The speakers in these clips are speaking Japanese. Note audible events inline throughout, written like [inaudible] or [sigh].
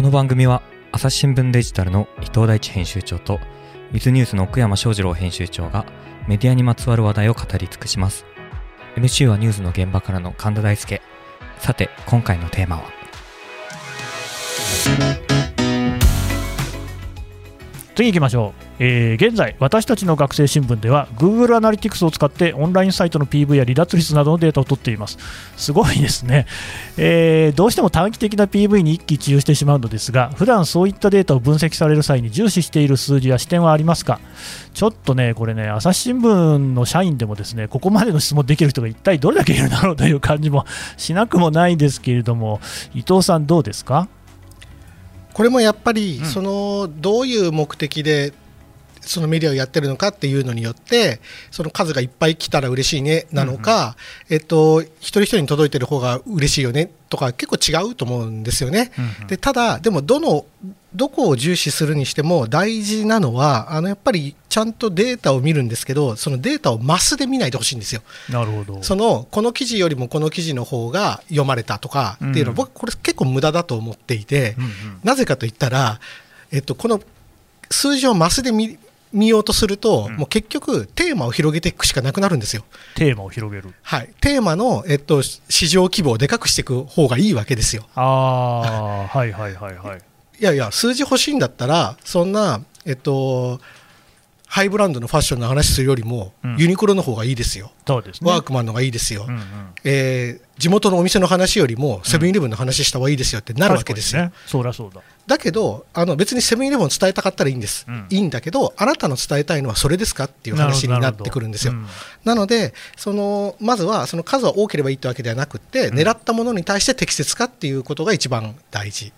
この番組は朝日新聞デジタルの伊藤大地編集長とウィズニュースの奥山翔二郎編集長がメディアにまつわる話題を語り尽くします。MC はニュースの現場からの神田大輔。さて今回のテーマは？次行きましょう、えー現在、私たちの学生新聞では Google アナリティクスを使ってオンラインサイトの PV や離脱率などのデータを取っています。すごいですね、えーどうしても短期的な PV に一喜一憂してしまうのですが、普段そういったデータを分析される際に重視している数字や視点はありますか？ちょっとね、これね、朝日新聞の社員でもですねここまでの質問できる人が一体どれだけいるんだろうという感じもしなくもないですけれども、伊藤さん、どうですか？これもやっぱり、うん。そのどういう目的でそのメディアをやってるのかっていうのによってその数がいっぱい来たら嬉しいねなのか、えっと、一人一人に届いてる方が嬉しいよねとか結構違うと思うんですよね。でただ、でもどのどこを重視するにしても大事なのはあのやっぱりちゃんとデータを見るんですけどそのデータをマスで見ないでほしいんですよ。なるほど。そのこの記事よりもこの記事の方が読まれたとかっていうのは、うん僕これ結構無駄だと思っていて、うんうんなぜかといったら、えっと、この数字をマスで見見ようとすると、うんもう結局テーマを広げていくしかなくなるんですよ。テーマを広げる。はい、テーマの、えっと、市場規模をでかくしていく方がいいわけですよ。ああ、はいはいはいはい。いやいや、数字欲しいんだったら、そんな、えっと、ハイブランドのファッションの話するよりも、うんユニクロの方がいいですよ。そうですね。ワークマンの方がいいですよ。うんうんえー地元のお店の話よりもセブンイレブンの話した方がいいですよってなるわけですよ。ね。そりゃそうだ。だけどあの別にセブンイレブンを伝えたかったらいいんです、うんいいんだけどあなたの伝えたいのはそれですかっていう話になってくるんですよ。なるほなのでそのまずはその数は多ければいいってわけではなくって、うん狙ったものに対して適切かっていうことが一番大事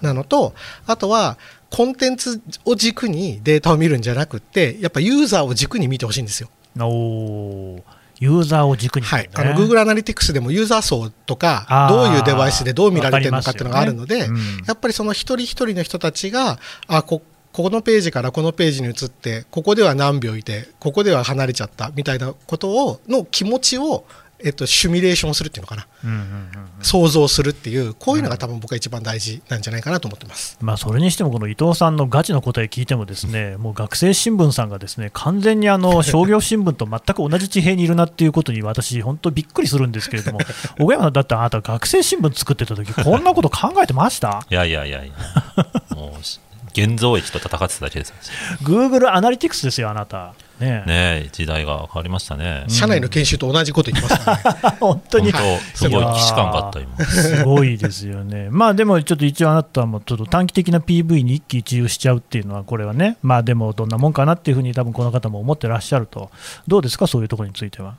なのとあとはコンテンツを軸にデータを見るんじゃなくってやっぱユーザーを軸に見てほしいんですよ。おーユーザーを軸に、ね。はい、あの Google アナリティクスでもユーザー層とかどういうデバイスでどう見られてるのかっていうのがあるので、ねうん。やっぱりその一人一人の人たちがあここのページからこのページに移ってここでは何秒いてここでは離れちゃったみたいなことをの気持ちを、えっと、シミュレーションするっていうのかなうんうんうんうん想像するっていうこういうのが多分僕は一番大事なんじゃないかなと思ってます。まあ、それにしても、この伊藤さんのガチの答え聞いても、ですねもう学生新聞さんがですね完全にあの商業新聞と全く同じ地平にいるなっていうことに、私、本当びっくりするんですけれども、[laughs] 小山さん、だってあなた、学生新聞作ってた時こんなこと考えてました？いやいやいやいや、もうし、現像液と戦ってただけです。[laughs] Google アナリティクスですよ、あなた。ねえねえ、時代が変わりましたね。社内の研修と同じこと言ってますからね。[laughs] 本当にすごい既視感があった、今。すごいですよね。まあでもちょっと一応あなたもちょっと短期的な PV に一喜一憂しちゃうっていうのはこれはね、まあでもどんなもんかなっていうふうに多分この方も思ってらっしゃると。どうですか？そういうところについては。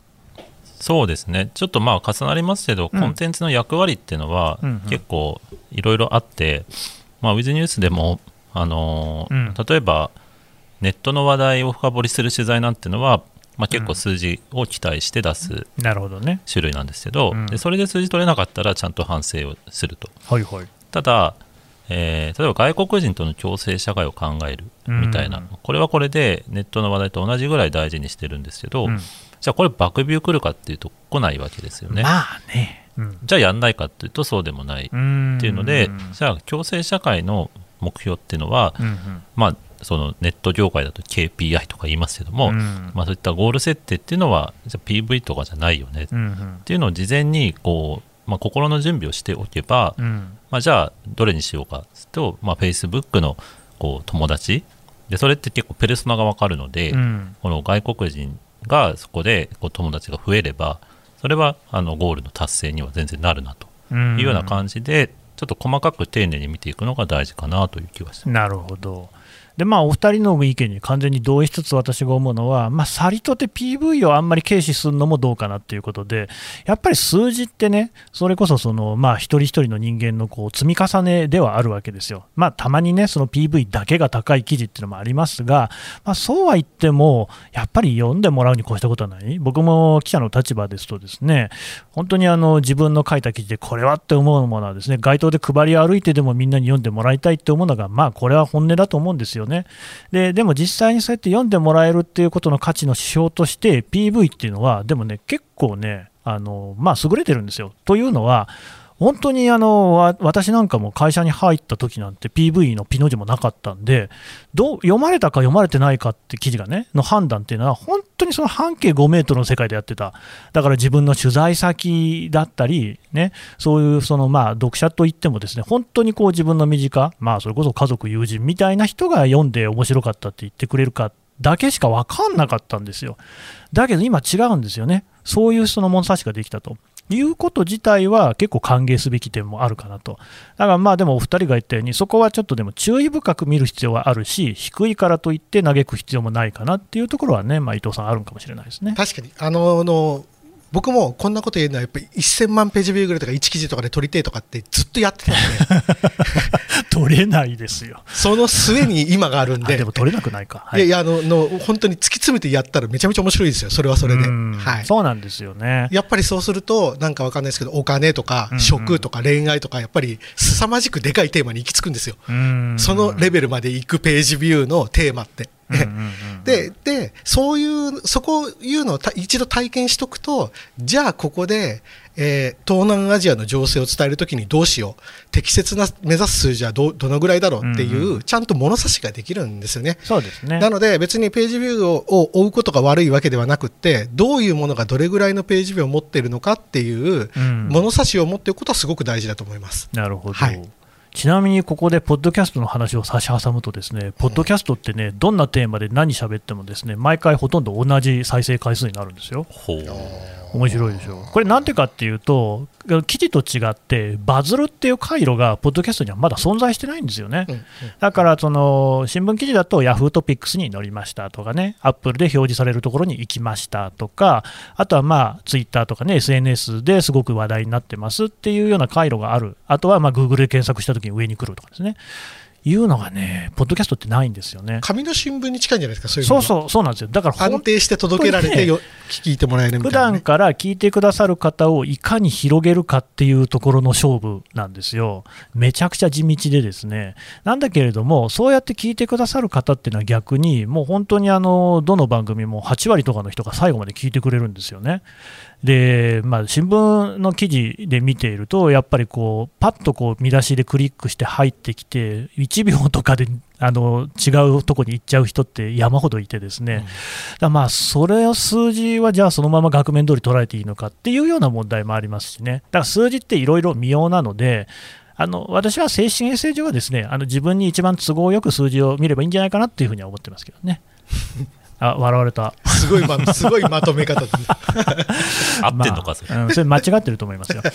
そうですね、ちょっとまあ重なりますけど、うんコンテンツの役割っていうのはうんうん結構いろいろあって、まあ、ウィズニュースでも、あのーうん例えばネットの話題を深掘りする取材なんていうのは、まあ、結構数字を期待して出すなるほどね。種類なんですけど、うんでそれで数字取れなかったらちゃんと反省をすると。はいはい。ただ、えー例えば外国人との共生社会を考えるみたいな、うんこれはこれでネットの話題と同じぐらい大事にしてるんですけど、うんじゃあこれバックビュー来るかっていうと来ないわけですよね。まあね。うんじゃあやんないかっていうとそうでもないっっていうので、じゃあ共生社会の目標っていうのは、うんうん。まあそのネット業界だと KPI とか言いますけども、うん。まあ、そういったゴール設定っていうのはじゃあ PV とかじゃないよねっうんうん。ていうのを事前にこう、まあ、心の準備をしておけば、うん。まあ、じゃあどれにしようかと、まあ、Facebook のこう友達。でそれって結構ペルソナが分かるので、うん。この外国人がそこでこう友達が増えればそれはあのゴールの達成には全然なるなとうんいうような感じで、ちょっと細かく丁寧に見ていくのが大事かなという気はしてます。なるほど。でまあ、お二人の意見に完全に同意しつつ私が思うのは、まあ、さりとて PV をあんまり軽視するのもどうかなっていうことで、やっぱり数字ってね、それこそその、まあ、一人一人の人間のこう積み重ねではあるわけですよ。まあ、たまにね、その PV だけが高い記事っていうのもありますが、まあ、そうは言っても、やっぱり読んでもらうに越したことはない、僕も記者の立場ですとですね、本当にあの自分の書いた記事でこれはって思うものはですね街頭で配り歩いてでもみんなに読んでもらいたいって思うのがまあこれは本音だと思うんですよね。ででも実際にそうやって読んでもらえるっていうことの価値の指標として PV っていうのはでもね結構ねあのまあ優れてるんですよ。というのは本当にあの私なんかも会社に入った時なんて PV のピの字もなかったんでどう読まれたか読まれてないかって記事がねの判断っていうのは本当にその半径5メートルの世界でやってた。だから自分の取材先だったり、ね、そういうそのまあ読者といってもですね本当にこう自分の身近、まあ、それこそ家族友人みたいな人が読んで面白かったって言ってくれるかだけしか分かんなかったんですよ。だけど今違うんですよね。そういうその物差しができたと。いうこと自体は結構歓迎すべき点もあるかなと。だからまあでもお二人が言ったように、そこはちょっとでも注意深く見る必要はあるし、低いからといって嘆く必要もないかなっていうところはね、まあ、伊藤さん、あるかもしれないですね。確かにあのの僕もこんなこと言うのはやっぱり1000万ページビューぐらいとか1記事とかで撮りてえとかってずっとやってたんで。[laughs] 取れないですよ。その末に今があるんで。あでも取れなくないか。い。やいやあのの本当に突き詰めてやったらめちゃめちゃ面白いですよ。それはそれで、うん。はい、そうなんですよね。やっぱりそうするとなんかわかんないですけどお金とか食とか恋愛とかやっぱり凄まじくでかいテーマに行き着くんですよ、うん。そのレベルまで行くページビューのテーマって。うんうんうんででそういうそこいうのをた一度体験しとくとじゃあここで、えー東南アジアの情勢を伝えるときにどうしよう適切な目指す数字はどどのぐらいだろうっていう、うんうちゃんと物差しができるんですよね。そうですね。なので別にページビューをを追うことが悪いわけではなくってどういうものがどれぐらいのページビューを持っているのかっていううん物差しを持っておくことはすごく大事だと思います。なるほど。はいちなみにここでポッドキャストの話を差し挟むとですね、ポッドキャストってね、どんなテーマで何喋ってもですね、毎回ほとんど同じ再生回数になるんですよ。面白いでしょ。これなんでかっていうと、記事と違ってバズるっていう回路がポッドキャストにはまだ存在してないんですよね。うんうんだからその新聞記事だと Yahoo トピックスに載りましたとかね、Apple で表示されるところに行きましたとか、あとはまあ Twitter とかね、SNS ですごく話題になってますっていうような回路がある、あとはまあ Google で検索したときに上に来るとかですね、いうのがね、ポッドキャストってないんですよね。紙の新聞に近いんじゃないですかそういうそううそうそうなんですよ。だから安定して届けられてよ聞いてもらえるみ普たいな、ね段。から聞いてくださる方をいかに広げるかっていうところの勝負なんですよ。めちゃくちゃ地道でですね。なんだけれども、そうやって聞いてくださる方っていうのは逆に、もう本当にあの、どの番組も8割とかの人が最後まで聞いてくれるんですよね。で、まあ、新聞の記事で見ていると、やっぱりこう、パッとこう見出しでクリックして入ってきて、1秒とかであの違うとこに行っちゃう人って山ほどいてですね、だからまあそれを数字はじゃあそのまま額面通り捉えていいのかっていうような問題もありますしね、だから数字っていろいろ微妙なので、あの私は精神衛生上はですねあの自分に一番都合よく数字を見ればいいんじゃないかなっていうふうには思ってますけどね。[laughs] あ笑われた。すごいま、[laughs] すごいまとめ方で [laughs] 合ってんのか、それ。まあうん、それ間違ってると思いますよ。[laughs]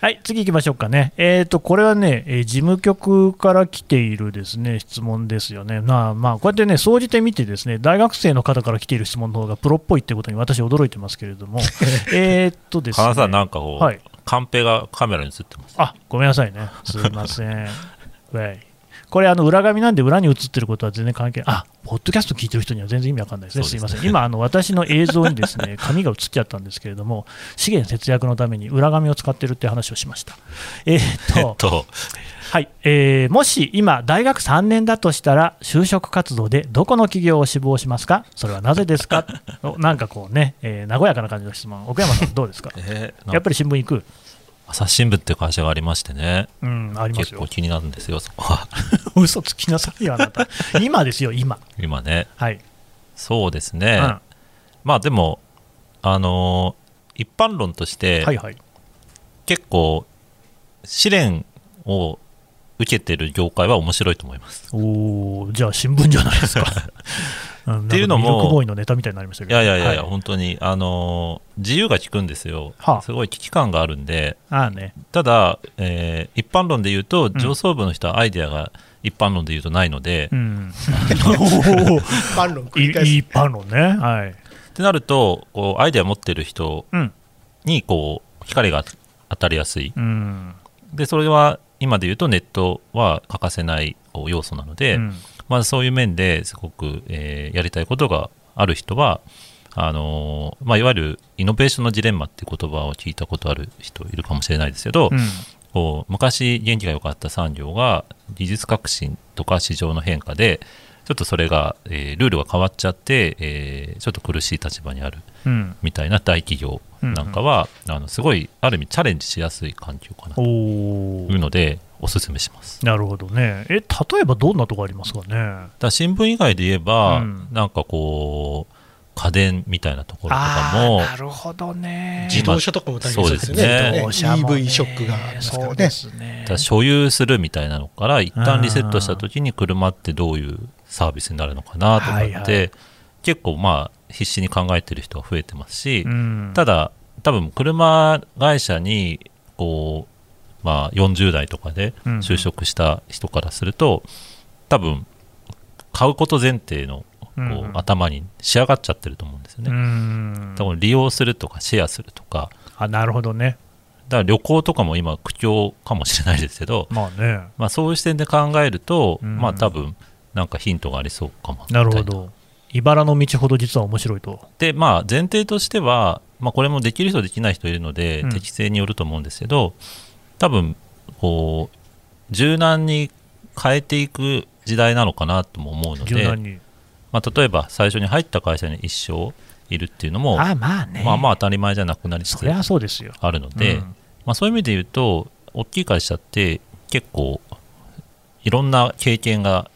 はい、次行きましょうかね。えっ、と、これはね、えー事務局から来ているですね、質問ですよね。まあまあ、こうやってね、総じて見てですね、大学生の方から来ている質問の方がプロっぽいってことに私驚いてますけれども、えっとですね。花さん、なんかこう、はいカンペがカメラに映ってます。あ、ごめんなさいね。すいません。ウェイこれ、あの裏紙なんで裏に映ってることは全然関係ない。あ、ポッドキャスト聞いてる人には全然意味わかんないですね。すいません。今、あの私の映像にですね、[laughs] 紙が映っちゃったんですけれども、資源節約のために裏紙を使ってるって話をしました。えーっと、と、はい、えーもし今、大学3年だとしたら、就職活動でどこの企業を志望しますか、それはなぜですか、[laughs] おなんかこうね、えー和やかな感じの質問、奥山さん、どうですか、[laughs] えーやっぱり新聞行く、朝日新聞っていう会社がありましてね、うん、ありますよ結構、気になるんですよ、そこは。[laughs] 嘘つきなさいよ、あなた、今ですよ、今、今ね。はい、そうですね。うんまあでも、あのー一般論として、はいはい、結構、試練を受けてる業界は面白いと思います。おーじゃあ、新聞じゃないですか。[laughs] ん。っていうのもミルクボーイのネタみたいになりましたいけど、やいやいやいや、は本当に、あのー自由が利くんですよ、はあ。すごい危機感があるんで、ああね、ただ、えー一般論で言うと、ん。上層部の人はアイデアが一般論で言うとないので、うっん、おー。[laughs] 反論繰いり返す。い一般論ね、はい、てなると、こうアイデア持ってる人うん、にこう光が当たりやすい、うん、でそれは今で言うとネットは欠かせない要素なので、うんまあ、そういう面ですごく、えーやりたいことがある人は、あのーまあ、いわゆるイノベーションのジレンマっていう言葉を聞いたことある人いるかもしれないですけど、うん。こう昔元気が良かった産業が技術革新とか市場の変化でちょっとそれが、えールールが変わっちゃって、えーちょっと苦しい立場にあるうん、みたいな大企業なんかは、あのすごいある意味チャレンジしやすい環境かな。とおいうのでおすすめします。なるほどね。え、例えばどんなとこありますかね？だ新聞以外で言えば、うん。なんかこう家電みたいなところとかもなるほどね。自動車とかも大変そうですよね。そうですね。ね自動車もね EV ショックがありますからそうでねすね。だから所有するみたいなのから一旦リセットした時に車ってどういうサービスになるのかなとかって、はいはい。結構まあ必死に考えてる人が増えてますし、うん。ただ多分車会社にこう、まあ、40代とかでうん就職した人からすると多分買うこと前提のこう、うん。頭に仕上がっちゃってると思うんですよね。うん。多分利用するとかシェアするとか。あなるほどね。だから旅行とかも今苦境かもしれないですけど、まあね。まあ、そういう視点で考えると、うん。まあ多分なんかヒントがありそうかもなるほど。茨の道ほど実は面白いと。でまあ前提としては、まあ、これもできる人できない人いるので、うん適性によると思うんですけど多分こう柔軟に変えていく時代なのかなとも思うので、柔軟に。まあ、例えば最初に入った会社に一生いるっていうのもあまあね。まあまあ当たり前じゃなくなりつつそりゃそうですよ。あるので、うんまあ、そういう意味で言うと大きい会社って結構いろんな経験が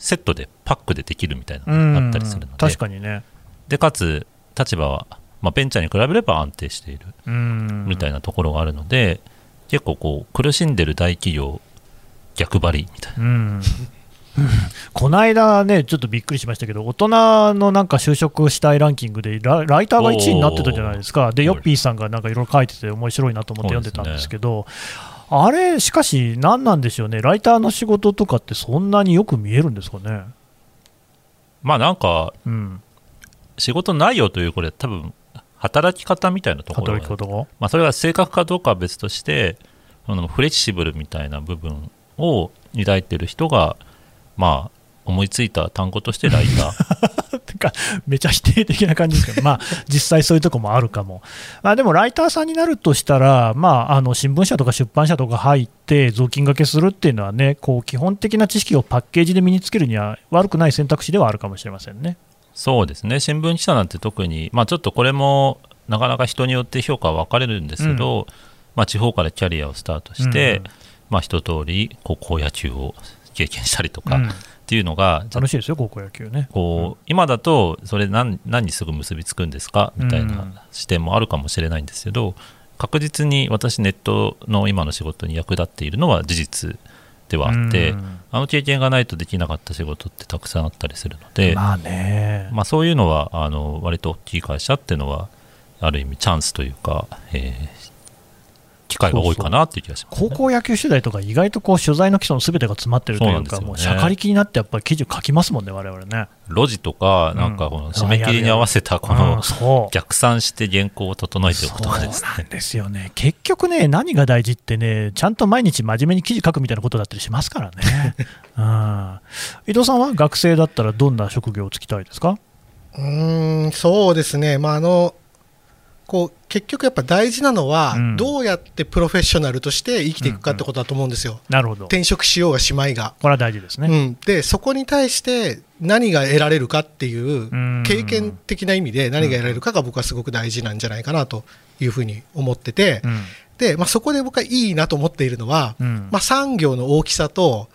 セットでパックでできるみたいなのがあったりするので確かにね。でかつ立場は、まあ、ベンチャーに比べれば安定しているうん。みたいなところがあるので、結構こう苦しんでる大企業逆張りみたいなうん。[laughs] この間ね、ちょっとびっくりしましたけど、大人のなんか就職したいランキングでラ、ライターが1位になってたじゃないですか、で、ヨッピーさんがなんかいろいろ書いてて、面白いなと思って読んでたんですけど、あれ、しかし、何なんでしょうね、ライターの仕事とかって、そんなによく見えるんですかね。まあなんかうん、仕事内容というこれ多分働き方みたいなところ。まあ、それが正確かどうかは別としてそのフレキシブルみたいな部分を抱いてる人がまあ思いついた単語としてライター [laughs] てか、めちゃ否定的な感じですけど、まあ、実際そういうとこもあるかも。まあ、でも、ライターさんになるとしたら、まあ、あの新聞社とか出版社とか入って、雑巾がけするっていうのはね、こう基本的な知識をパッケージで身につけるには悪くない選択肢ではあるかもしれませんね。そうですね新聞記者なんて特にまあちょっとこれもなかなか人によって評価は分かれるんですけど、まあ、地方からキャリアをスタートして、うんまあ一通り高校野球を経験したりとかうん。っていうのが、楽しいですよ、高校野球ね。こう今だとそれ何何にすぐ結びつくんですか？みたいうんな視点もあるかもしれないんですけど確実に私ネットの今の仕事に役立っているのは事実ではあってうん。あの経験がないとできなかった仕事ってたくさんあったりするので、まあね、まあ、そういうのはあの割と大きい会社っていうのはある意味チャンスというか、えー機会が多いかなっていう気がします、ね。高校野球取材とか、意外とこう取材の基礎のすべてが詰まってるというか、そうなんですよねもうしゃかりきになって、やっぱり記事を書きますもんね、我々ね。路地とか、なんかこの締め切りに合わせたこうんの逆算して原稿を整えておくとかですねそうなん。ですよね、結局ね、何が大事ってね、ちゃんと毎日真面目に記事書くみたいなことだったりしますからね。[laughs] うん、伊藤さんは学生だったら、どんな職業をつきたいですか？うーんそうですね、まあ、あのこう結局やっぱ大事なのは、うん。どうやってプロフェッショナルとして生きていくかってことだと思うんですよ、なるほど、こ転職しようがしまいが。れは大事ですね。うん、でそこに対して何が得られるかっていううん。経験的な意味で何が得られるかが僕はすごく大事なんじゃないかなというふうに思ってて、うん。でまあ、そこで僕はいいなと思っているのは、うん。まあ、産業の大きさと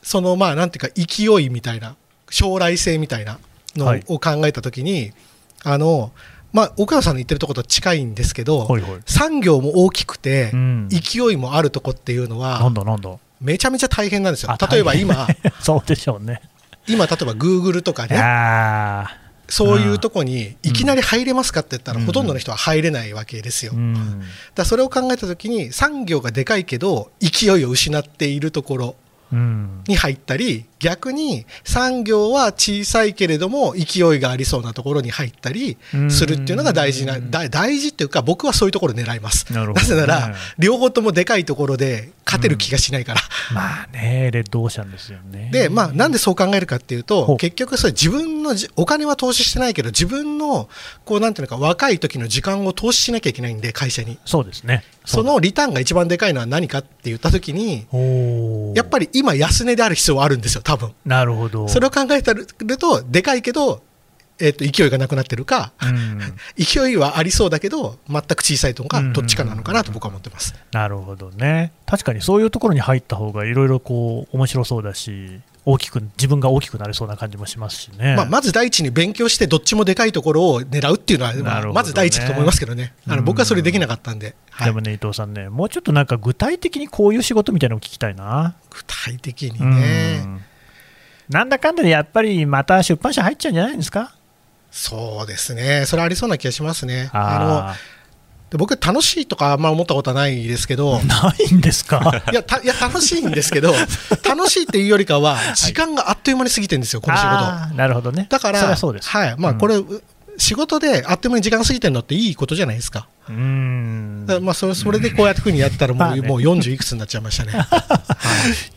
そのまあなんていうか勢いみたいな将来性みたいなのはい。を考えたときに、あのまあ、岡山さんの言ってるところと近いんですけど、ほいほい。産業も大きくて、うん。勢いもあるとこっていうのなはんだなんだ、めちゃめちゃ大変なんですよ。あ。例えば今、[laughs] そうでしょうね。今例えばグーグルとかね、あそういうとこにいきなり入れますかって言ったら、うん。ほとんどの人は入れないわけですよ。ーうん。だそれを考えたときに、産業がでかいけど、勢いを失っているところうん。に入ったり、逆に産業は小さいけれども、勢いがありそうなところに入ったりするっていうのが大事な、大事っていうか、僕はそういうところを狙います。なるほどねぜなら、両方ともでかいところで勝てる気がしないから。まあね、レッドオーシャンですよね。で、まあ、なんでそう考えるかっていうと、結局それ自分のじ、お金は投資してないけど、自分の、こう、なんていうのか、若い時の時間を投資しなきゃいけないんで、会社に。そうですね。そのリターンが一番でかいのは何かって言った時に、やっぱり今安値である必要はあるんですよ、多多分。なるほど。それを考えたるとでかいけど、えっと勢いがなくなってるか、うん。[laughs] 勢いはありそうだけど全く小さいのかうんどっちかなのかなと僕は思ってます、なるほどね。確かにそういうところに入った方がいろいろこう面白そうだし、大きく自分が大きくなれそうな感じもしますしね。まあ、まず第一に勉強してどっちもでかいところを狙うっていうのは、ままず第一だと思いますけどね。あの僕はそれできなかったんで、はい。でもね、伊藤さんね、もうちょっとなんか具体的にこういう仕事みたいなのを聞きたいな。具体的にうね、んなんだかんだでやっぱりまた出版社入っちゃうんじゃないんですか？そうですね。それありそうな気がしますね。あの僕楽しいとかあんま思ったことはないですけど。ー [laughs] ないんですか？いやたいや楽しいんですけど [laughs] 楽しいっていうよりかは時間があっという間に過ぎてるんですよこの仕事。なるほどね。だからはい。まあ、うん。これ、仕事であっという間に時間過ぎてるのっていいことじゃないですか。うーんまあそれそれでこうやってふうにやったらもう,、まあね。もう40いくつになっちゃいましたね。[laughs] は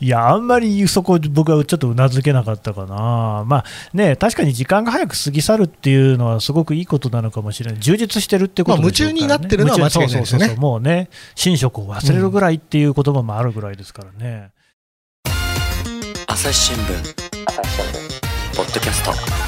い。いや、あんまりそこ、僕はちょっとうなずけなかったかな、まあね、確かに時間が早く過ぎ去るっていうのは、すごくいいことなのかもしれない、充実してるってことでしょうから、ね、まあ夢中になってるのは間違いないですよね。夢中そうそうそう。もうね、寝食を忘れるぐらいっていう言葉もあるぐらいですからね。朝日新聞。ポッドキャスト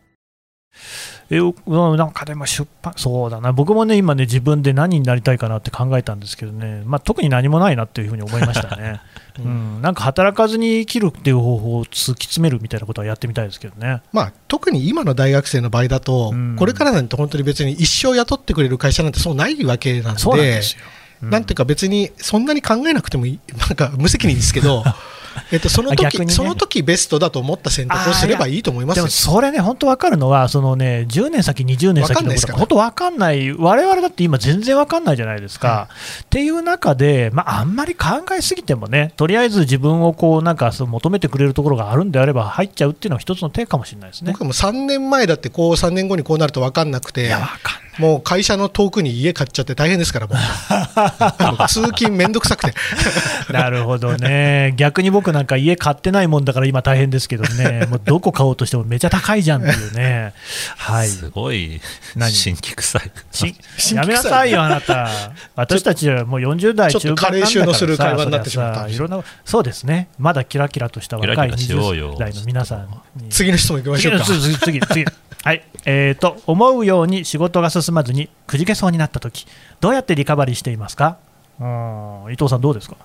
なんかでも出版、そうだな、僕もね、今ね、自分で何になりたいかなって考えたんですけどね、まあ、特に何もないなっていうふうに思いましたね、[laughs] うん、なんか働かずに生きるっていう方法を突き詰めるみたいなことはやってみたいですけどね。まあ、特に今の大学生の場合だと、うん。これからなんて本当に別に一生雇ってくれる会社なんてそうないわけなんで、そうなんですよ。うなんていうか別にそんなに考えなくてもいい、なんか無責任ですけど、[laughs] [laughs] えっと、その時、ね。その時ベストだと思った選択をすればいいと思いますよ。でもそれね、本当分かるのは、そのね、10年先、20年先のこと。わかんないですから。本当分かんない、我々だって今、全然分かんないじゃないですか。っていう中で、まあ、あんまり考えすぎてもね、とりあえず自分をこうなんかそう求めてくれるところがあるんであれば、入っちゃうっていうのは一つの手かもしれないですね。僕も3年前だってこう3年後にこうなると分かんなくて。いや、分かんない。もう会社の遠くに家買っちゃって大変ですから、もう [laughs] 通勤めんどくさくて。[laughs] なるほどね、逆に僕なんか家買ってないもんだから今大変ですけどね、もうどこ買おうとしてもめちゃ高いじゃんっていうね、はい、すごい。何？新規臭い。[laughs] やめなさいよ、あなた、私たちはもう40代ちょっと中盤なんだから加齢臭のする会話になってしまった。いろんなそうですね、まだキラキラとした若いキラキラしようよ。20代の皆さんに。次の質問いきましょうか。次次次次はい。えー、と思うように仕事が進まずにくじけそうになったとき、どうやってリカバリーしていますか？うん。伊藤さん、どうですか？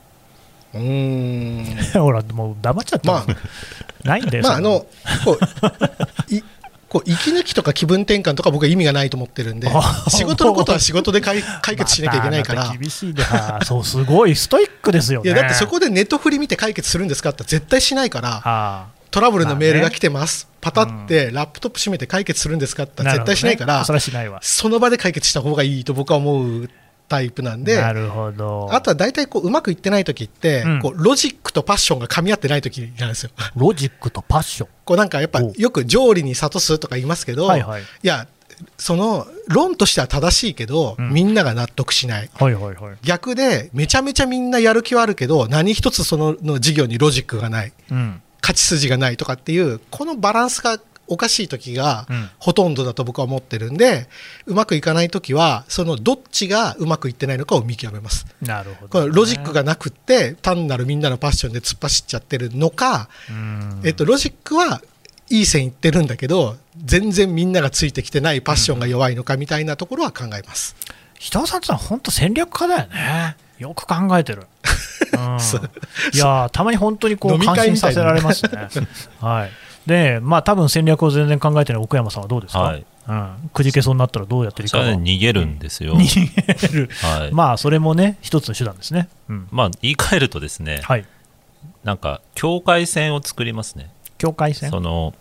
うーん。[laughs] ほら、もう黙っちゃった、まないんだよ、まあ、あの、こう、いこう息抜きとか気分転換とか僕は意味がないと思ってるんであ、仕事のことは仕事で解解決しなきゃいけないから。[laughs] 厳しいで、あーそう、すごいストイックですよね。いやだってそこでネットフリ見て解決するんですかって絶対しないから、あトラブルのメールが来てます、パタってラップトップ閉めて解決するんですかってー絶対しないから、その場で解決した方がいいと僕は思うタイプなんで、なるほど。あとは大体こううまくいってない時って、うんこうロジックとパッションが噛み合ってない時なんですよ。ロジックとパッション。こうなんかやっぱおよく条理に諭すとか言いますけど、はいはい。や、その論としては正しいけど、うんみんなが納得しない。はいはいはい。逆で、めちゃめちゃみんなやる気はあるけど、何一つそのの事業にロジックがない、うん。勝ち筋がないとかっていう、このバランスがおかしい時がうんほとんどだと僕は思ってるんで、うまくいかない時は、そのどっちがうまくいってないのかを見極めます。なるほど、このロジックがなくって、単なるみんなのパッションで突っ走っちゃってるのか、うんえっと、ロジックはいい線いってるんだけど、全然みんながついてきてないパッションが弱いのかみたいなところは考えます。人尾さんってのは本当戦略家だよね。よく考えてる。いやーたまに本当にこう感心させられますね。はい。で、まあ多分戦略を全然考えてない奥山さんはどうですか？はいうん。くじけそうになったらどうやってリそれはカバーね逃げるんですよ。[laughs] 逃げる。はい。まあそれもね一つの手段ですね。うん。まあ、言い換えるとですね、はい。なんか、境界線を作りますね。境界線？その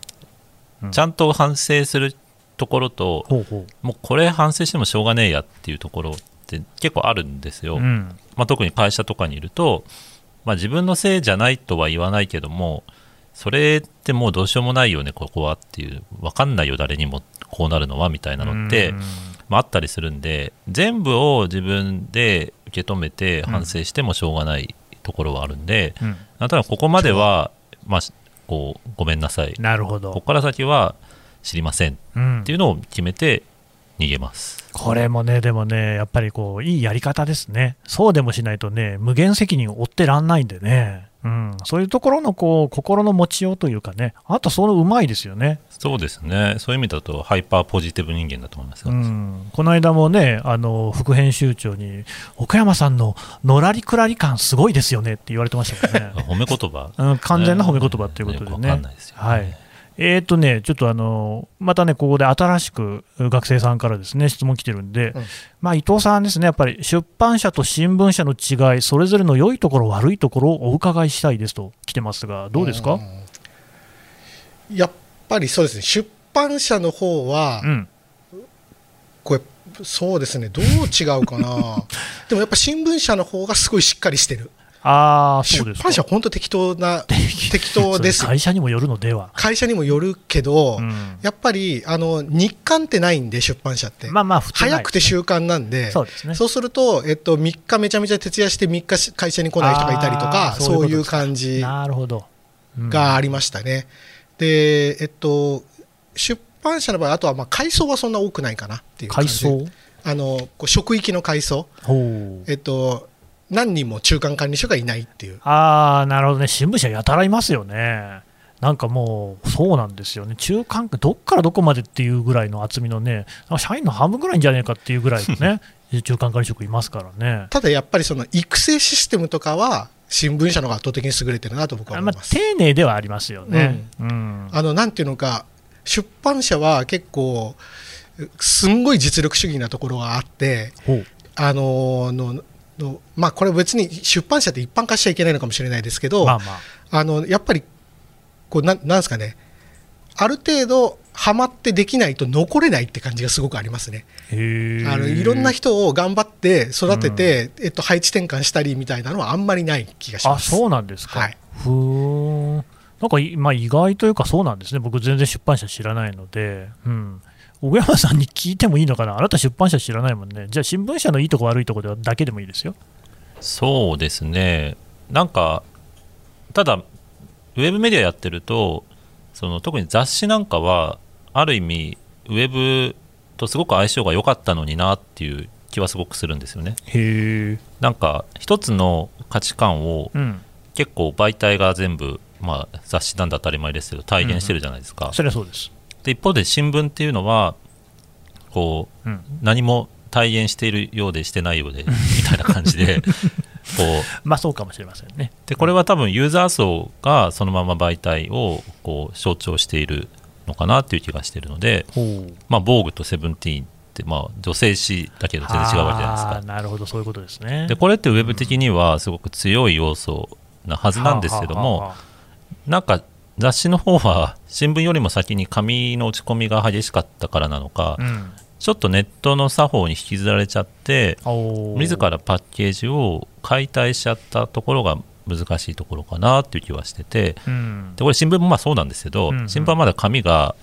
うん、ちゃんと反省するところと、ほうほもうこれ反省してもしょうがねえやっていうところって結構あるんですう。よ。うん。まあ、特に会社とかにいると、まあ、自分のせいじゃないとは言わないけども、それってもうどうしようもないよね、ここはっていう、分かんないよ、誰にもこうなるのはみたいなのってうん、まあ、あったりするんで全部を自分で受け止めて反省してもしょうがないところはあるんで、うんなんとなくここまでは、まあ、こうごめんなさいなるほど、ここから先は知りませんっていうのを決めて逃げます。これもね、でもね、やっぱりこういいやり方ですね、そうでもしないとね、無限責任を負ってらんないんでね、うん、そういうところのこう心の持ちようというかね、あとそのうまいですよね。そうですねそういう意味だとハイパーポジティブ人間だと思いますよ、うん、この間もね、あの副編集長に、奥山さんののらりくらり感、すごいですよねって言われてましたからね。[laughs] 褒め言葉、うん、完全な褒め言葉ということでね。わかんないですよねはい。えーとね、ちょっとあのまたね、ここで新しく学生さんからですね質問来てるんで、うん。まあ、伊藤さんですね、やっぱり出版社と新聞社の違い、それぞれの良いところ、悪いところをお伺いしたいですと来てますが、どうですか、やっぱりそうですね出版社の方は、うん、これそうですねどう違うかな。[laughs] でもやっぱ新聞社の方がすごいしっかりしてるああ、そう出ですか。版社は本当適当な適当。です。会社にもよるのでは。会社にもよるけど、うん。やっぱりあの日刊ってないんで出版社って、まあまあ、普通ない早くて週刊なんで。そうですね。そうすると、えっと、3日めちゃめちゃ徹夜して3日し会社に来ない人がいたりとあか。ーそういう感じなるほど。うん。がありましたね。で、えっと、出版社の場合、あとはまあ階層はそんな多くないかなっていう感じ。階層？あのこう職域の階層、ほう。えっと、何人も中間管理所がいないっていう、ああ、なるほどね、新聞社やたらいますよね。なんかもう、そうなんですよね、中間、どっからどこまでっていうぐらいの厚みのね、社員の半分ぐらいんじゃねえかっていうぐらいのね、[laughs] 中間管理職いますからね。ただやっぱりその育成システムとかは、新聞社の方が圧倒的に優れてるなと僕は思まあ、います。丁寧ではありますよね。うんあのなんていうのか、出版社は結構、すんごい実力主義なところがあって、あのののまあ、これ別に出版社って一般化しちゃいけないのかもしれないですけど、まあまあ、あのやっぱりこうなんなんですかね、ある程度、はまってできないと残れないって感じがすごくありますね。あのいろんな人を頑張って育てて、えっと、配置転換したりみたいなのはあんまりない気がしあます。そうなんですか。はい。ふなんかい、まあ、意外というか、そうなんですね、僕、全然出版社知らないので、うん、小山さんに聞いてもいいのかな、あなた出版社知らないもんね、じゃあ、新聞社のいいとこ悪いとこではだけでもいいですよ。そうですね、なんか、ただ、ウェブメディアやってると、その特に雑誌なんかは、ある意味、ウェブとすごく相性が良かったのになっていう気はすごくするんですよね。へえ、なんか、一つの価値観をうん、結構媒体が全部、まあ、雑誌なんだ当たり前ですけど、体現してるじゃないですか。それはそうです。で一方で新聞っていうのは、こう、うん。何も体現しているようでしてないようで [laughs] みたいな感じでこう。[laughs] まあそうかもしれませんね。でこれは多分ユーザー層がそのまま媒体をこう象徴しているのかなっていう気がしているので、まあ、ボーグとセブンティーンって、まあ、女性誌だけど全然違うわけじゃないですか。なるほど、そういうことですね。でこれってウェブ的にはすごく強い要素なはずなんですけども、なんか雑誌の方は新聞よりも先に紙の落ち込みが激しかったからなのか、うん。ちょっとネットの作法に引きずられちゃって自らパッケージを解体しちゃったところが難しいところかなっていう気はしててうん。でこれ新聞もまあそうなんですけど、うんうん。新聞はまだ紙が、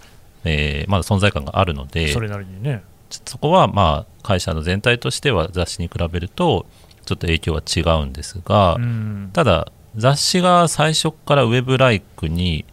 えーまだ存在感があるのでそれなりにね。そこはまあ会社の全体としては雑誌に比べるとちょっと影響は違うんですが、うんただ雑誌が最初からウェブライクに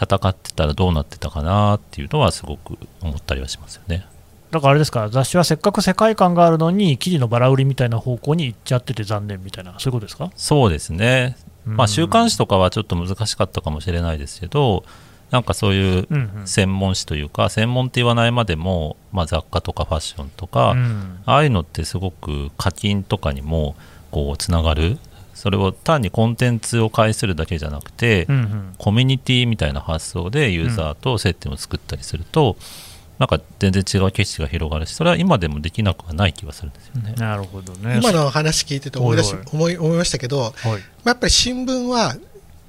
戦ってたらどうなってたかなっていうのはすごく思ったりはしますよね。だからあれですか、雑誌はせっかく世界観があるのに、記事のバラ売りみたいな方向に行っちゃってて残念みたいな、そういうことですか、そうですね、まあ、週刊誌ととかはちょっと難しかったかもしれないですけど、なんかそういう専門誌というか、専門って言わないまでも、まあ、雑貨とかファッションとか、うん。ああいうのってすごく課金とかにもこうつながる、それを単にコンテンツを介するだけじゃなくて、うんうんコミュニティみたいな発想でユーザーと接点を作ったりすると、なんか全然違う景色が広がるし、それは今でもできなくはない気がするんですよね。なるほどね。今の話聞いてて思い出しおいおい思い思いましたけど、はいまあやっぱり新聞はやっ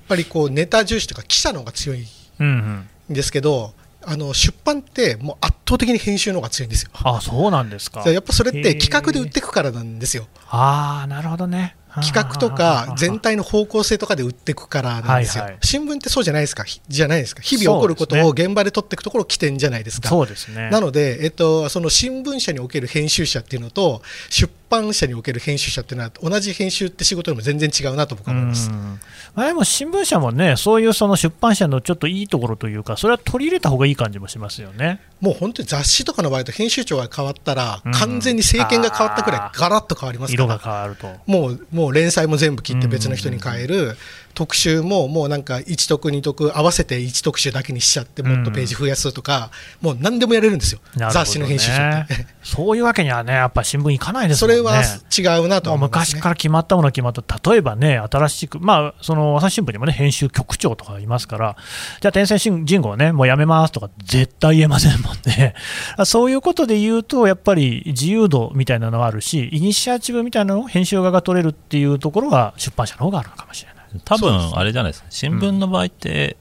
ぱりこうネタ重視というか記者の方が強いうんうん、んですけどあの出版ってもう圧倒的に編集の方が強いんですよ。あそうなんですか。やっぱそれって企画で売っていくからなんですよ。ああ、なるほどね。企画とか全体の方向性とかで売っていくからなんですよ、はいはい新聞ってそうじゃないですか、ひじゃないですか、日々起こることを現場で取っていくところ起点じゃないですか？そうですねなので、えっと、その新聞社における編集者っていうのと、出版社における編集者っていうのは、同じ編集って仕事でも全然違うなと僕は思います。うんまあ、でも新聞社もね、そういうその出版社のちょっといいところというか、それは取り入れた方がいい感じもしますよね。もう本当に雑誌とかの場合と編集長が変わったらうん、完全に政権が変わったくらいガラッと変わりますか色がら。変わると。もうもう連載も全部切って別の人に変える、特集ももうなんか1特、2特合わせて1特集だけにしちゃって、もっとページ増やすとか、もう何でもやれるんですよ、ね雑誌の編集長って。そういうわけにはね、やっぱ新聞いかないですそもんね。れは違うなとね。昔から決まったものが決まった、例えばね、新しく、まあ、その朝日新聞にもね、編集局長とかいますから、じゃあ、天線人口はね、もうやめますとか、絶対言えませんもんね。[laughs] そういうことで言うと、やっぱり自由度みたいなのはあるし、イニシアチブみたいなのを編集側が取れるっていうところは、出版社の方があるのかもしれない。多分あれじゃないですか、新聞の場合って、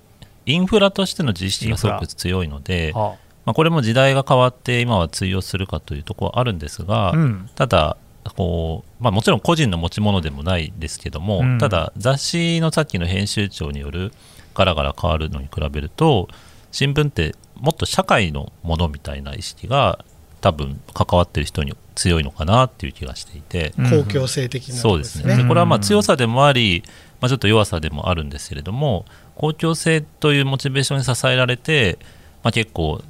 インフラとしての自意識がすごく強いので、はまあ、これも時代が変わって、今は通用するかというところはあるんですが、あうん。ただこう、まあ、もちろん個人の持ち物でもないですけども、うん。ただ雑誌のさっきの編集長によるガラガラ変わるのに比べると新聞ってもっと社会のものみたいな意識が多分関わってる人に強いのかなっていう気がしていて、公共性的なところそうですね。これはまあ強さでもあり、まあ、ちょっと弱さでもあるんですけれども公共性というモチベーションに支えられて、まあ、結構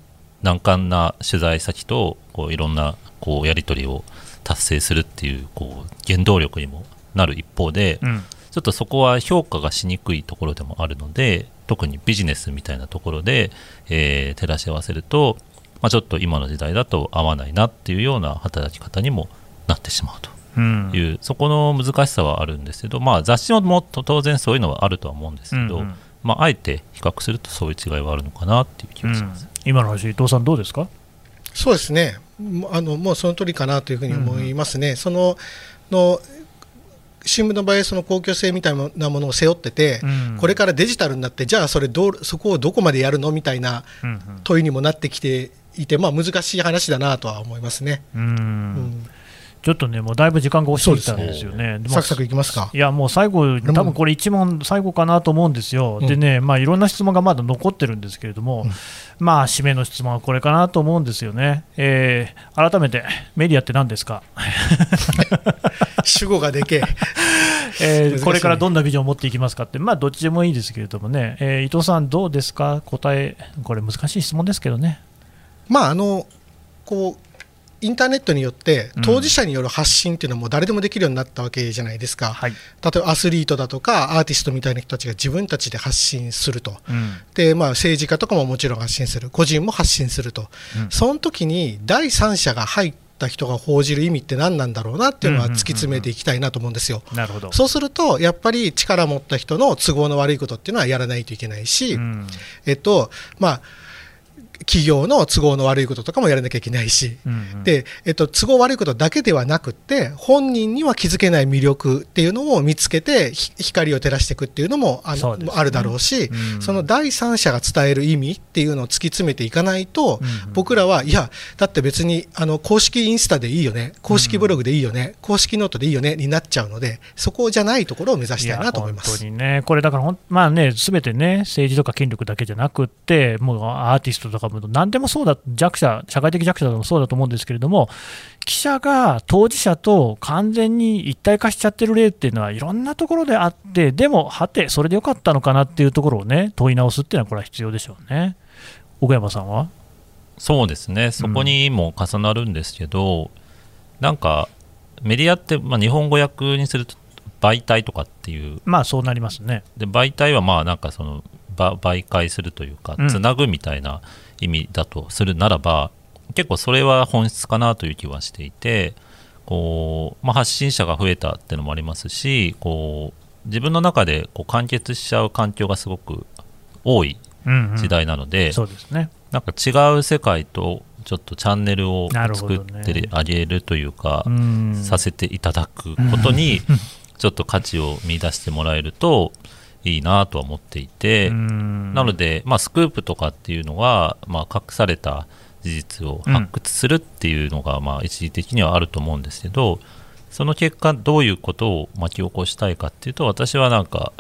難関な取材先とこういろんなこうやり取りを達成するっていうこう原動力にもなる一方で、うんちょっとそこは評価がしにくいところでもあるので特にビジネスみたいなところで、えー照らし合わせると、まあ、ちょっと今の時代だと合わないなっていうような働き方にもなってしまうと。うん。いう、そこの難しさはあるんですけど、まあ、雑誌ももっと当然そういうのはあるとは思うんですけど、うんうん。まあ、あえて比較するとそういう違いはあるのかなっていう気がします。今の話、伊藤さん、どうですか？そうですね、もうあのもうその通りかなというふうに思いますね。そのの新聞の場合、その公共性みたいなものを背負ってて、うん。これからデジタルになって、じゃあそれどう、そこをどこまでやるのみたいなうんうん。問いにもなってきていて、まあ、難しい話だなとは思いますね。うん。うんちょっとね、もうだいぶ時間が押してきたんですよね。サクサクいきますか？いやもう最後、も多分これ、一問最後かなと思うんですよ、うん。でね、まあ、いろんな質問がまだ残ってるんですけれども、うん。まあ、締めの質問はこれかなと思うんですよね、えー改めて、メディアって何ですか、[laughs] 主語がでけえ。[laughs] えーこれからどんなビジョンを持っていきますかって、まあ、どっちでもいいですけれどもね、えー伊藤さん、どうですか、答え、これ、難しい質問ですけどね。まああのこうインターネットによってうん。当事者による発信っていうのはもう誰でもできるようになったわけじゃないですか、はい。例えばアスリートだとかアーティストみたいな人たちが自分たちで発信すると。うん。で、まあ、政治家とかももちろん発信する。個人も発信すると、うん。その時に第三者が入った人が報じる意味って何なんだろうなっていうのは突き詰めていきたいなと思うんですよ。なるほど。そうすると、やっぱり力を持った人の都合の悪いことっていうのはやらないといけないし、うん。えっと、まあ、企業の都合の悪いこととかもやらなきゃいけないし、うんうん。で、えっと、都合悪いことだけではなくって、本人には気づけない魅力っていうのを見つけて、ひ光を照らしていくっていうのもあのね。あるだろうし、うん。その第三者が伝える意味っていうのを突き詰めていかないと、うんうん。僕らは、いや、だって別にあの公式インスタでいいよね、公式ブログでいいよね、公式ノートでいいよね。になっちゃうので、そこじゃないところを目指したいなと思います。当にね、これだからまあね、すべてね、政治とか権力だけじゃなくって、もうアーティストとかも何でもそうだ、弱者、社会的弱者でもそうだと思うんですけれども、記者が当事者と完全に一体化しちゃってる例っていうのは、いろんなところであって、でも、はて、それでよかったのかなっていうところをね、問い直すっていうのは、これは必要でしょうね。奥山さんは？そうですね、そこにも重なるんですけど、なんかメディアって、まあ、日本語訳にすると媒体とかっていう、まあそうなりますね。で媒体はまあなんかそのば媒介するというかうん、つなぐみたいな意味だとするならば、結構それは本質かなという気はしていて、こうまあ、発信者が増えたっていうのもありますし、こう自分の中でこう完結しちゃう環境がすごく多いうんうん。時代なので、そうですね。なんか違う世界とちょっとチャンネルを作ってあげるというか、うん。させていただくことにちょっと価値を見出してもらえるといいなとは思っていて、うん。なので、まあ、スクープとかっていうのは、まあ、隠された事実を発掘するっていうのが、まあ、一時的にはあると思うんですけどその結果どういうことを巻き起こしたいかっていうと私はなんか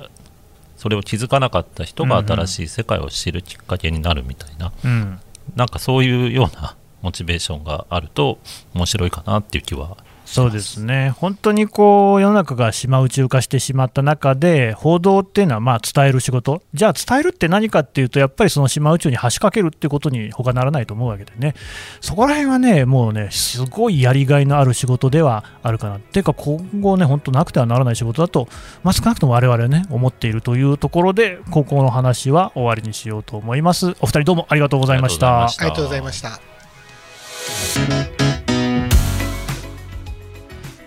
それを気づかなかった人が新しい世界を知るきっかけになるみたいな、うん。なんかそういうようなモチベーションがあると面白いかなっていう気はそうですね、本当にこう世の中が島宇宙化してしまった中で、報道っていうのはまあ伝える仕事、じゃあ伝えるって何かっていうと、やっぱりその島宇宙に橋かけるっていうことに他ならないと思うわけでね、そこら辺はね、もうね、すごいやりがいのある仕事ではあるかな、っていうか、今後ね、本当なくてはならない仕事だと、まあ、少なくとも我々はね、思っているというところで、ここの話は終わりにしようと思います。お二人どうもありがとうございました。ありがとうございました。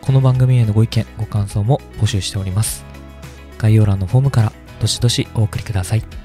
この番組へのご意見、ご感想も募集しております。概要欄のフォームからどしどしお送りください。